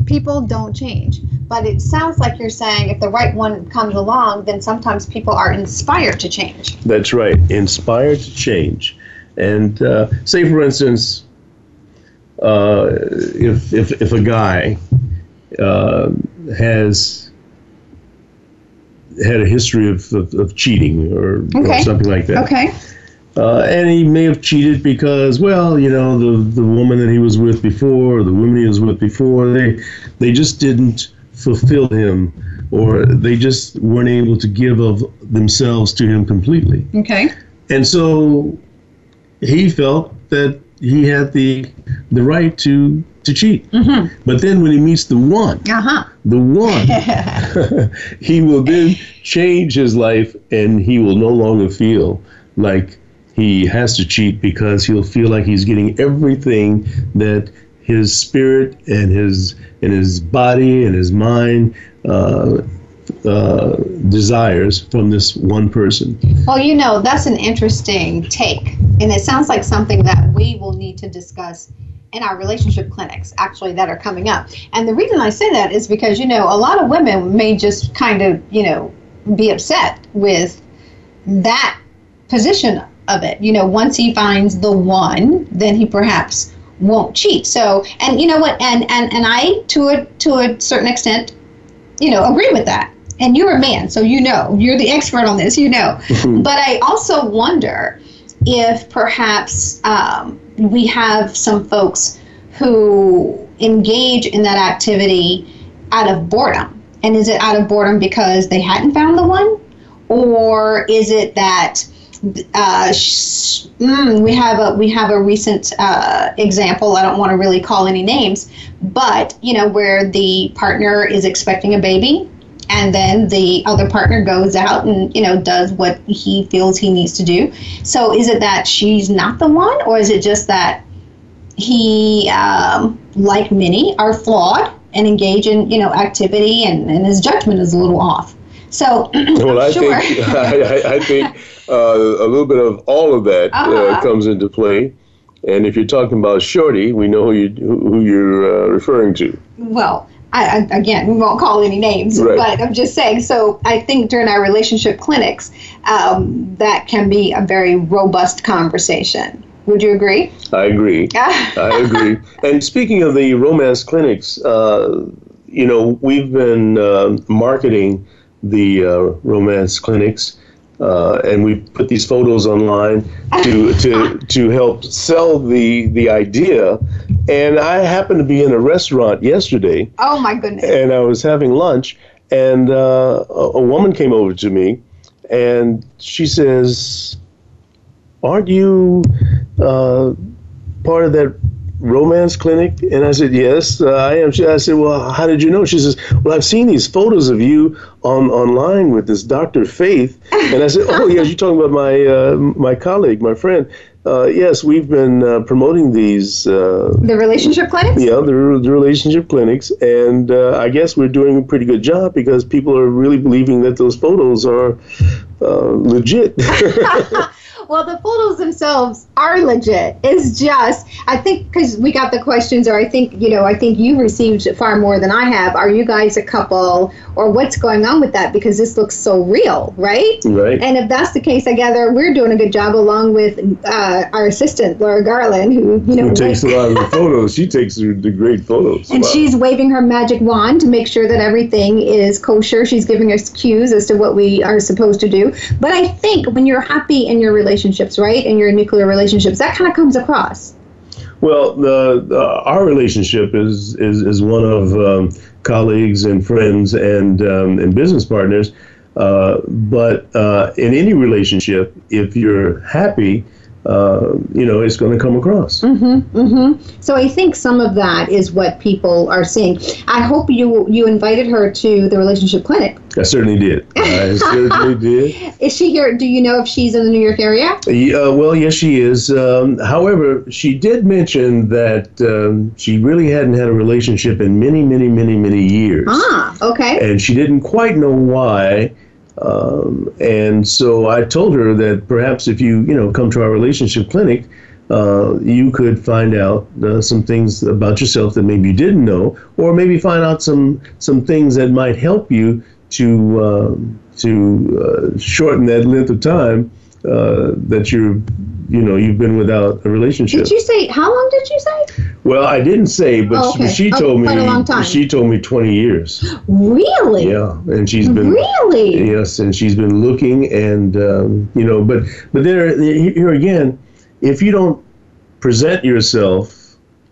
People don't change but it sounds like you're saying if the right one comes along, then sometimes people are inspired to change. That's right, inspired to change. And uh, say, for instance, uh, if, if, if a guy uh, has had a history of, of, of cheating or, okay. or, something like that. Okay. Uh, and he may have cheated because, well, you know, the, the woman that he was with before, the woman he was with before, they they just didn't fulfill him or they just weren't able to give of themselves to him completely. Okay. And so he felt that he had the the right to to cheat. Mm-hmm. But then when he meets the one, uh-huh. the one, [laughs] [laughs] he will then change his life and he will no longer feel like he has to cheat because he'll feel like he's getting everything that his spirit and his and his body and his mind uh, uh, desires from this one person. Well, you know, that's an interesting take, and it sounds like something that we will need to discuss in our relationship clinics actually that are coming up. And the reason I say that is because you know a lot of women may just kind of you know be upset with that position of it. You know, once he finds the one, then he perhaps won't cheat. So, and you know what? And and and I, to a to a certain extent, you know, agree with that. And you're a man, so you know, you're the expert on this. You know, but I also wonder if perhaps um, we have some folks who engage in that activity out of boredom. And is it out of boredom because they hadn't found the one? Or is it that uh, sh- mm, we have a we have a recent uh, example. I don't want to really call any names, but you know where the partner is expecting a baby, and then the other partner goes out and you know does what he feels he needs to do. So is it that she's not the one, or is it just that he, um, like many, are flawed and engage in you know activity, and, and his judgment is a little off? So, [clears throat] well, I sure. [laughs] think I, I, think uh, a little bit of all of that uh, uh-huh. uh, comes into play. And if you're talking about Shorty, we know who you who you're uh, referring to. Well, I, again, we won't call any names, right. but I'm just saying. So I think during our relationship clinics, um, that can be a very robust conversation. Would you agree? I agree. [laughs] I agree. And speaking of the romance clinics, uh, you know, we've been uh, marketing the uh, romance clinics. Uh, and we put these photos online to, to, to help sell the, the idea. And I happened to be in a restaurant yesterday. Oh, my goodness. And I was having lunch, and uh, a, a woman came over to me, and she says, Aren't you uh, part of that romance clinic? And I said, yes, uh, I am. She, I said, well, how did you know? She says, well, I've seen these photos of you on online with this Dr. Faith. And I said, oh, yes, you're talking about my, uh, my colleague, my friend. Uh, yes, we've been uh, promoting these. Uh, the relationship clinics? Yeah, the, the relationship clinics. And uh, I guess we're doing a pretty good job because people are really believing that those photos are uh, legit. [laughs] [laughs] well, the photos themselves are legit. It's just, I think, because we got the questions, or I think, you know, I think you received far more than I have. Are you guys a couple, or what's going on with that? Because this looks so real, right? Right. And if that's the case, I gather we're doing a good job along with uh, our assistant, Laura Garland, who, you know, who takes a lot of the [laughs] photos. She takes the, great photos. And wow. she's waving her magic wand to make sure that everything is kosher. She's giving us cues as to what we are supposed to do. But I think when you're happy in your relationships, right, And your nuclear relationships, that kind of comes across. Well, the, the, our relationship is is, is one of um, colleagues and friends and um, and business partners. Uh, but uh, in any relationship, if you're happy, uh, you know, it's going to come across. Mm-hmm, mm-hmm. So I think some of that is what people are seeing. I hope you you invited her to the relationship clinic. I certainly did. I certainly [laughs] did. Is she here? Do you know if she's in the New York area? Yeah, uh, well, yes, she is. Um, however, she did mention that um, she really hadn't had a relationship in many, many, many, many years. Ah, okay. And she didn't quite know why. Um, and so I told her that perhaps if you, you know, come to our relationship clinic, uh, you could find out uh, some things about yourself that maybe you didn't know, or maybe find out some some things that might help you to uh, to uh, shorten that length of time uh, that you're you know you've been without a relationship. Did you say how long did you say? Well, I didn't say, but Oh, okay. she Oh, told me quite a long time. she told me 20 years. Really? Yeah, and she's been Really? Yes, and she's been looking, and um, you know, but but there here again, if you don't present yourself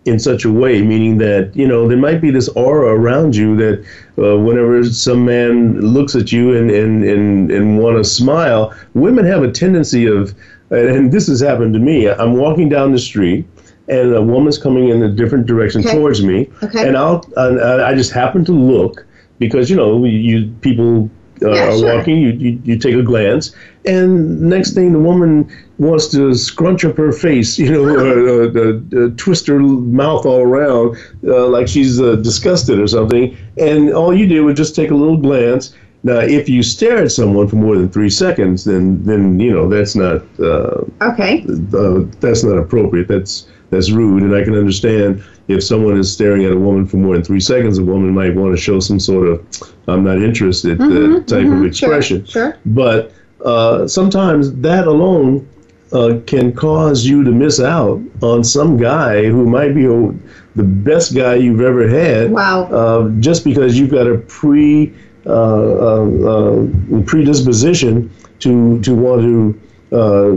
in such a way, meaning that you know there might be this aura around you that uh, whenever some man looks at you and and and, and want to smile, women have a tendency of, and, this has happened to me. I'm walking down the street. And a woman's coming in a different direction Okay. towards me, Okay. and I'll and I just happen to look because you know you people uh, Yeah, are sure. walking, you, you, you take a glance, and next thing the woman wants to scrunch up her face, [laughs] you know, or, uh, uh, uh, twist her mouth all around uh, like she's uh, disgusted or something. And all you do is just take a little glance. Now, if you stare at someone for more than three seconds, then then you know that's not uh, Okay. uh, that's not appropriate. That's that's rude, and I can understand if someone is staring at a woman for more than three seconds, a woman might want to show some sort of "I'm not interested" uh, type of expression. Mm-hmm, Sure. But uh, sometimes that alone uh, can cause you to miss out on some guy who might be a, the best guy you've ever had. Wow. Uh, just because you've got a pre uh, uh, uh, predisposition to to want to uh,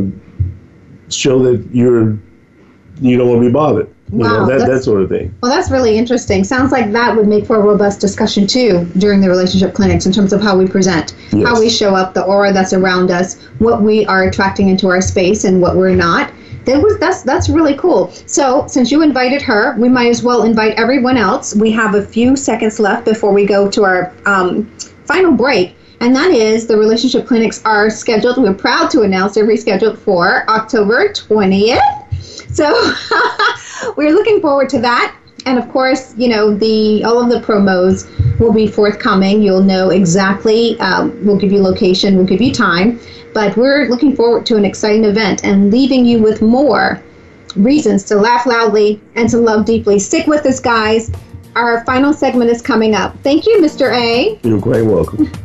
show that you're you don't want to be bothered. You Wow, know, that, that sort of thing. Well, that's really interesting. Sounds like that would make for a robust discussion too during the relationship clinics in terms of how we present, Yes. how we show up, the aura that's around us, what we are attracting into our space, and what we're not. That was that's that's really cool. So since you invited her, we might as well invite everyone else. We have a few seconds left before we go to our um, final break. And that is the relationship clinics are scheduled. We're proud to announce they're rescheduled for October 20th. So [laughs] we're looking forward to that. And of course, you know, the all of the promos will be forthcoming. You'll know exactly. Um, we'll give you location. We'll give you time. But we're looking forward to an exciting event and leaving you with more reasons to laugh loudly and to love deeply. Stick with us, guys. Our final segment is coming up. Thank you, Mr. A. You're quite welcome. [laughs]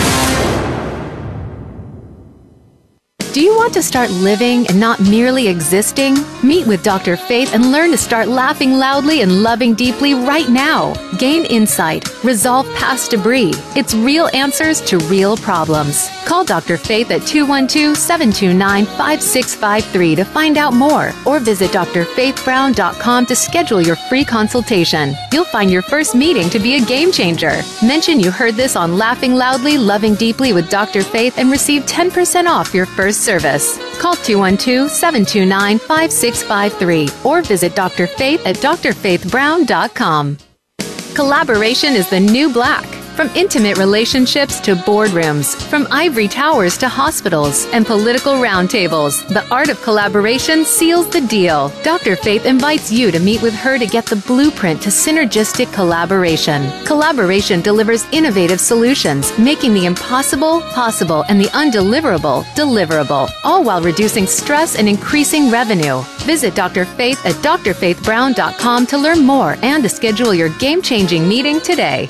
Do you want to start living and not merely existing? Meet with Dr. Faith and learn to start laughing loudly and loving deeply right now. Gain insight, resolve past debris. It's real answers to real problems. Call Dr. Faith at 212 729 5653 to find out more or visit drfaithbrown.com to schedule your free consultation. You'll find your first meeting to be a game changer. Mention you heard this on Laughing Loudly, Loving Deeply with Dr. Faith and receive 10% off your first service. Call 212 729 5653 or visit Dr. Faith at drfaithbrown.com. Collaboration is the new black. From intimate relationships to boardrooms, from ivory towers to hospitals and political roundtables, the art of collaboration seals the deal. Dr. Faith invites you to meet with her to get the blueprint to synergistic collaboration. Collaboration delivers innovative solutions, making the impossible possible and the undeliverable deliverable, all while reducing stress and increasing revenue. Visit Dr. Faith at drfaithbrown.com to learn more and to schedule your game changing meeting today.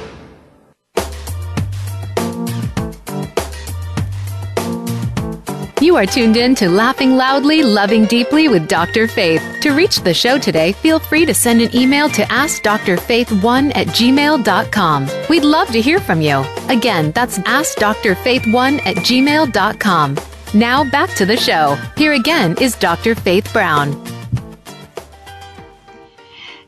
You are tuned in to Laughing Loudly, Loving Deeply with Dr. Faith. To reach the show today, feel free to send an email to AskDrFaith1 at gmail.com. We'd love to hear from you. Again, that's AskDrFaith1 at gmail.com. Now back to the show. Here again is Dr. Faith Brown.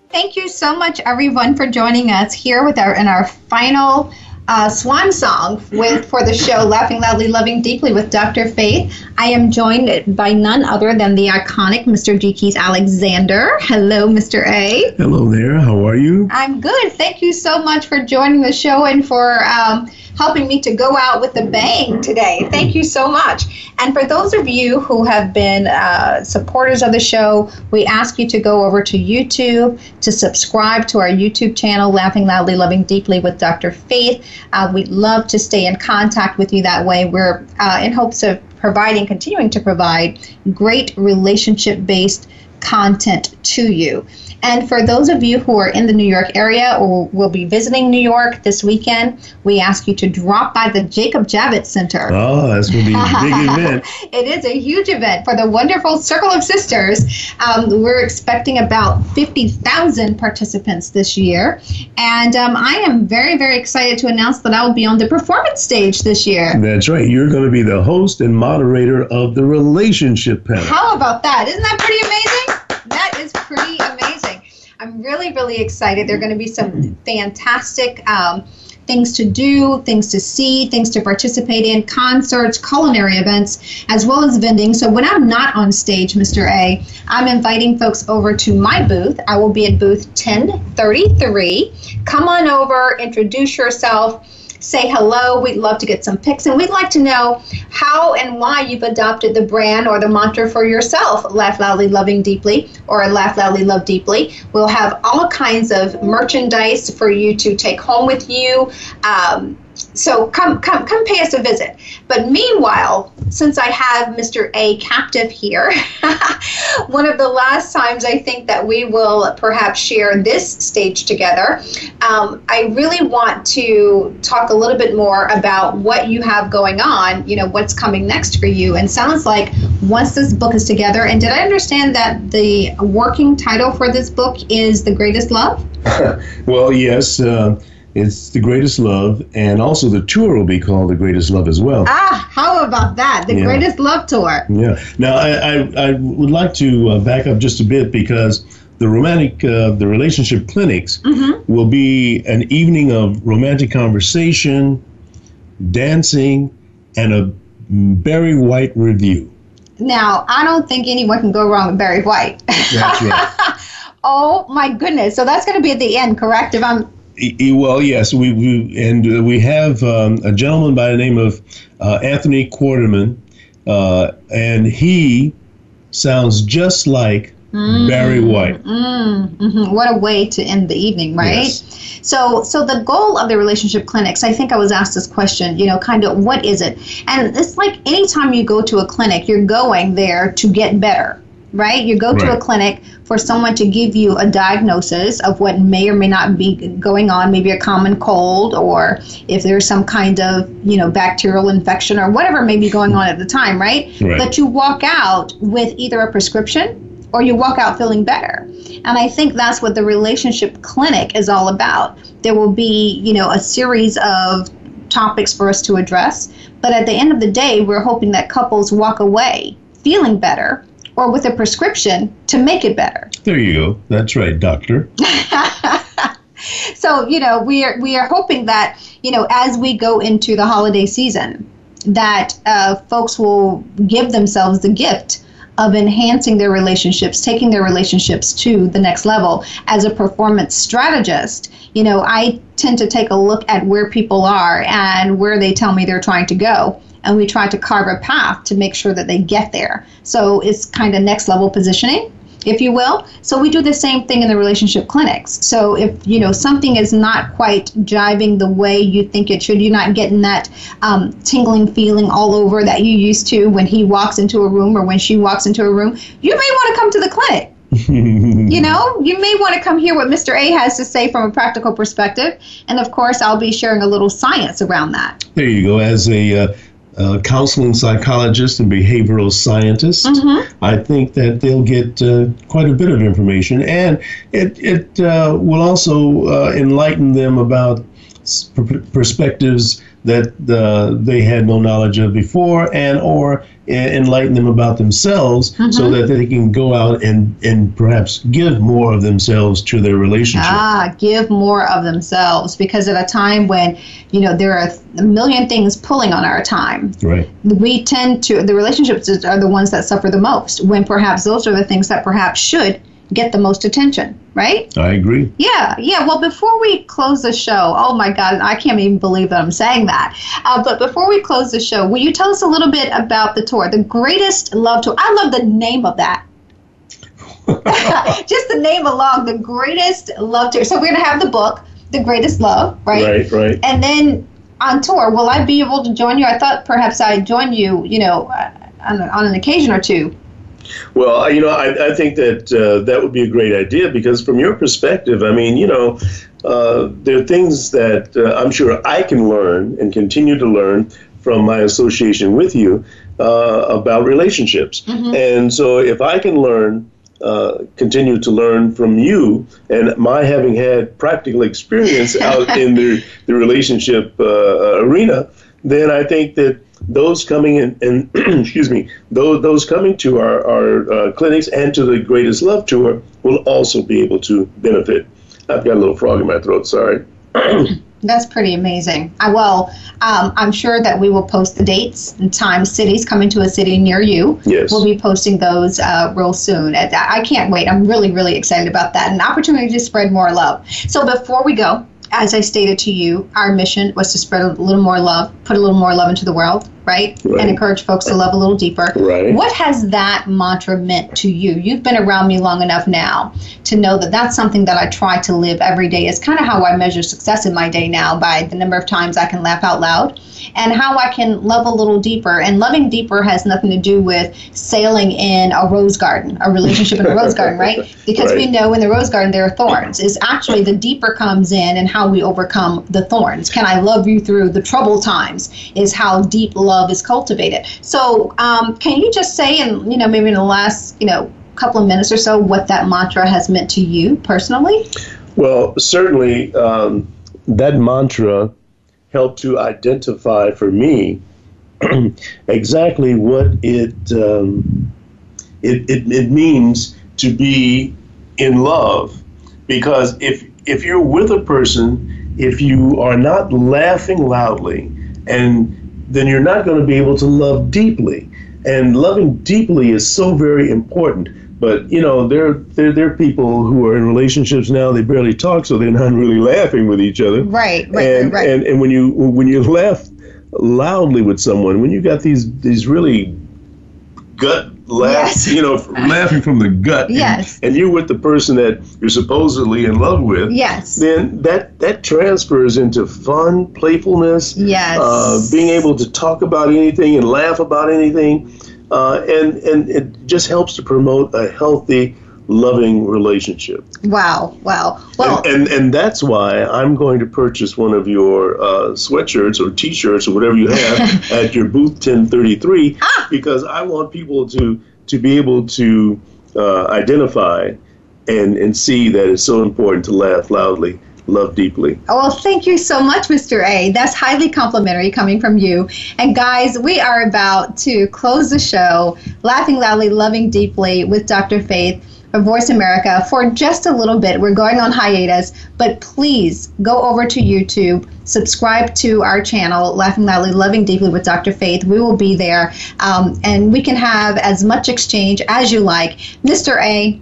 Thank you so much, everyone, for joining us here with our in our final uh, swan song with for the show laughing loudly loving deeply with dr faith i am joined by none other than the iconic mr g keith alexander hello mr a Hello there. How are you? i'm good thank you so much for joining the show and for um, helping me to go out with a bang today thank you so much and for those of you who have been uh, supporters of the show we ask you to go over to youtube to subscribe to our youtube channel laughing loudly loving deeply with dr faith uh, we'd love to stay in contact with you that way. We're uh, in hopes of providing, continuing to provide great relationship based content to you. And for those of you who are in the New York area or will be visiting New York this weekend, we ask you to drop by the Jacob Javits Center. Oh, that's going to be a big [laughs] event. it is a huge event for the wonderful Circle of Sisters. Um, we're expecting about 50,000 participants this year. And um, I am very, very excited to announce that I will be on the performance stage this year. That's right. You're going to be the host and moderator of the relationship panel. How about that? Isn't that pretty amazing? That is pretty amazing. I'm really, really excited. There are going to be some fantastic um, things to do, things to see, things to participate in, concerts, culinary events, as well as vending. So when I'm not on stage, Mr. A, I'm inviting folks over to my booth. I will be at booth 1033. Come on over, introduce yourself say hello. We'd love to get some pics, and we'd like to know how and why you've adopted the brand or the mantra for yourself Laugh Loudly, Loving Deeply, or Laugh Loudly, Love Deeply. We'll have all kinds of merchandise for you to take home with you. Um, so come come come pay us a visit. But meanwhile, since I have Mr. A captive here, [laughs] one of the last times I think that we will perhaps share this stage together, um, I really want to talk a little bit more about what you have going on. You know what's coming next for you, and sounds like once this book is together. And did I understand that the working title for this book is "The Greatest Love"? [laughs] well, yes. Uh, it's the greatest love, and also the tour will be called the greatest love as well. Ah, how about that? The Yeah. greatest love tour. Yeah. Now, I, I, I would like to uh, back up just a bit because the romantic, uh, the relationship clinics Mm-hmm. will be an evening of romantic conversation, dancing, and a Barry White revue. Now, I don't think anyone can go wrong with Barry White. That's right. [laughs] oh my goodness! So that's going to be at the end, correct? If I'm Well, yes, we, we and uh, we have um, a gentleman by the name of uh, Anthony Quarterman, uh, and he sounds just like Barry White. Mhm, What a way to end the evening, right? Yes. So, so the goal of the relationship clinics, I think I was asked this question, you know, kind of what is it? And it's like anytime you go to a clinic, you're going there to get better. Right? You go to a clinic for someone to give you a diagnosis of what may or may not be going on, maybe a common cold, or if there's some kind of, you know, bacterial infection or whatever may be going on at the time, right? Right. But you walk out with either a prescription or you walk out feeling better. And I think that's what the relationship clinic is all about. There will be, you know, a series of topics for us to address, but at the end of the day, we're hoping that couples walk away feeling better or with a prescription to make it better. There you go. That's right, doctor. [laughs] So, you know, we are we are hoping that, you know, as we go into the holiday season, that uh, folks will give themselves the gift of enhancing their relationships, taking their relationships to the next level. As a performance strategist, you know, I tend to take a look at where people are and where they tell me they're trying to go. And we try to carve a path to make sure that they get there. So it's kind of next level positioning if you will. So we do the same thing in the relationship clinics. So if you know something is not quite jiving the way you think it should, you're not getting that um, tingling feeling all over that you used to when he walks into a room or when she walks into a room, you may want to come to the clinic. [laughs] you know, you may want to come hear what Mr. A has to say from a practical perspective. And of course, I'll be sharing a little science around that. There you go. As a uh, uh, counseling psychologist and behavioral scientist, I think that they'll get uh, quite a bit of information, and it it uh, will also uh, enlighten them about perspectives that uh, they had no knowledge of before, and or enlighten them about themselves, so that they can go out and and perhaps give more of themselves to their relationship. Ah, give more of themselves because at a time when, you know, there are a million things pulling on our time, Right. we tend to, the relationships are the ones that suffer the most when perhaps those are the things that perhaps should get the most attention, right? I agree. Yeah, yeah. Well, before we close the show, oh my God, I can't even believe that I'm saying that. Uh, but before we close the show, will you tell us a little bit about the tour, the greatest love tour? I love the name of that. [laughs] Just the name alone, the greatest love tour. So we're gonna have the book, The Greatest Love, right? Right. Right. And then on tour, will I be able to join you? I thought perhaps I'd join you, you know, uh, on, on an occasion or two. Well, I- you know, I, I think that uh, that would be a great idea because, from your perspective, I mean, you know, uh, there are things that uh, I'm sure I can learn and continue to learn from my association with you uh, about relationships. And so, if I can learn, uh, continue to learn from you, and my having had practical experience out in the, [laughs] the relationship uh, arena, then I think that those coming in, and [clears throat] excuse me, those those coming to our our uh, clinics and to the Greatest Love Tour will also be able to benefit. I've got a little frog in my throat. Sorry. [clears throat] That's pretty amazing. I well, um, I'm sure that we will post the dates and times, cities coming to a city near you. Yes. We'll be posting those uh, real soon. I I can't wait. I'm really, really excited about that. An opportunity to spread more love. So before we go, as I stated to you, our mission was to spread a little more love, put a little more love into the world, right? Right. And encourage folks to love a little deeper. Right. What has that mantra meant to you? You've been around me long enough now to know that that's something that I try to live every day. It's kind of how I measure success in my day now by the number of times I can laugh out loud and how I can love a little deeper. And loving deeper has nothing to do with sailing in a rose garden, a relationship in a rose garden, right? [laughs] Because we know in the rose garden there are thorns. Is actually the deeper comes in and how we overcome the thorns. Can I love you through the trouble times? Is how deep love is cultivated. So, um, can you just say, in you know, maybe in the last you know couple of minutes or so, what that mantra has meant to you personally? Well, certainly um, that mantra helped to identify for me [clears throat] exactly what it, um, it, it it means to be in love. Because if if you're with a person, if you are not laughing loudly, and then you're not going to be able to love deeply. And loving deeply is so very important. But you know, there there there are people who are in relationships now. They barely talk, so they're not [laughs] really laughing with each other. Right, right, and, right. And and when you when you laugh loudly with someone, when you got these these really gut laughs, Yes. you know, [laughs] Laughing from the gut. and- and you're with the person that you're supposedly in love with, Yes. then that that transfers into fun, playfulness, Yes. uh, being able to talk about anything and laugh about anything. uh, and and it just helps to promote a healthy loving relationship. Wow, wow. Well, and, and, and that's why I'm going to purchase one of your uh, sweatshirts or T-shirts or whatever you have [laughs] at your booth 1033 ah! because I want people to to be able to uh, identify and and see that it's so important to laugh loudly love deeply. Oh, well, thank you so much, Mr. A. That's highly complimentary coming from you. And guys, we are about to close the show, laughing loudly, loving deeply with Dr. Faith Voice America for just a little bit. We're going on hiatus, but please go over to YouTube, subscribe to our channel, Laughing Loudly, Loving Deeply with Dr. Faith. We will be there, um, and we can have as much exchange as you like. Mr. A,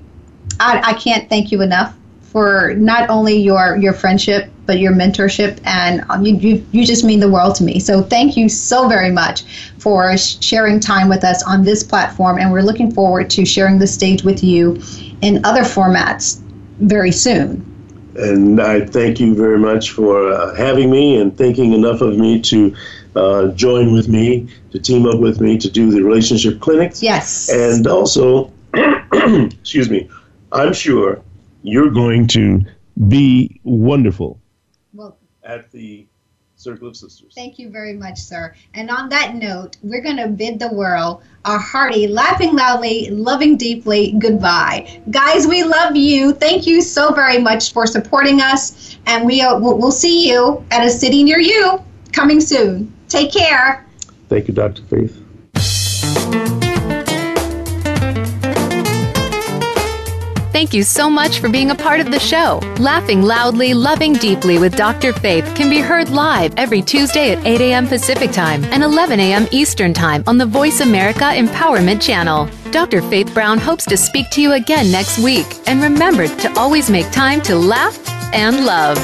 I, I can't thank you enough for not only your your friendship but your mentorship and um, you, you, you just mean the world to me so thank you so very much for sharing time with us on this platform and we're looking forward to sharing the stage with you in other formats very soon and I thank you very much for uh, having me and thinking enough of me to uh, join with me, to team up with me to do the relationship clinics. Yes. And also, [clears throat] excuse me, I'm sure you're going to be wonderful at the Circle of Sisters. Thank you very much, sir. And on that note, we're going to bid the world a hearty, laughing loudly, loving deeply goodbye. Guys, we love you. Thank you so very much for supporting us. And we, uh, we'll, we'll see you at a city near you coming soon. Take care. Thank you, Dr. Faith. Thank you so much for being a part of the show. Laughing Loudly, Loving Deeply with Dr. Faith can be heard live every Tuesday at 8 a.m. Pacific Time and 11 a.m. Eastern Time on the Voice America Empowerment Channel. Dr. Faith Brown hopes to speak to you again next week. And remember to always make time to laugh and love.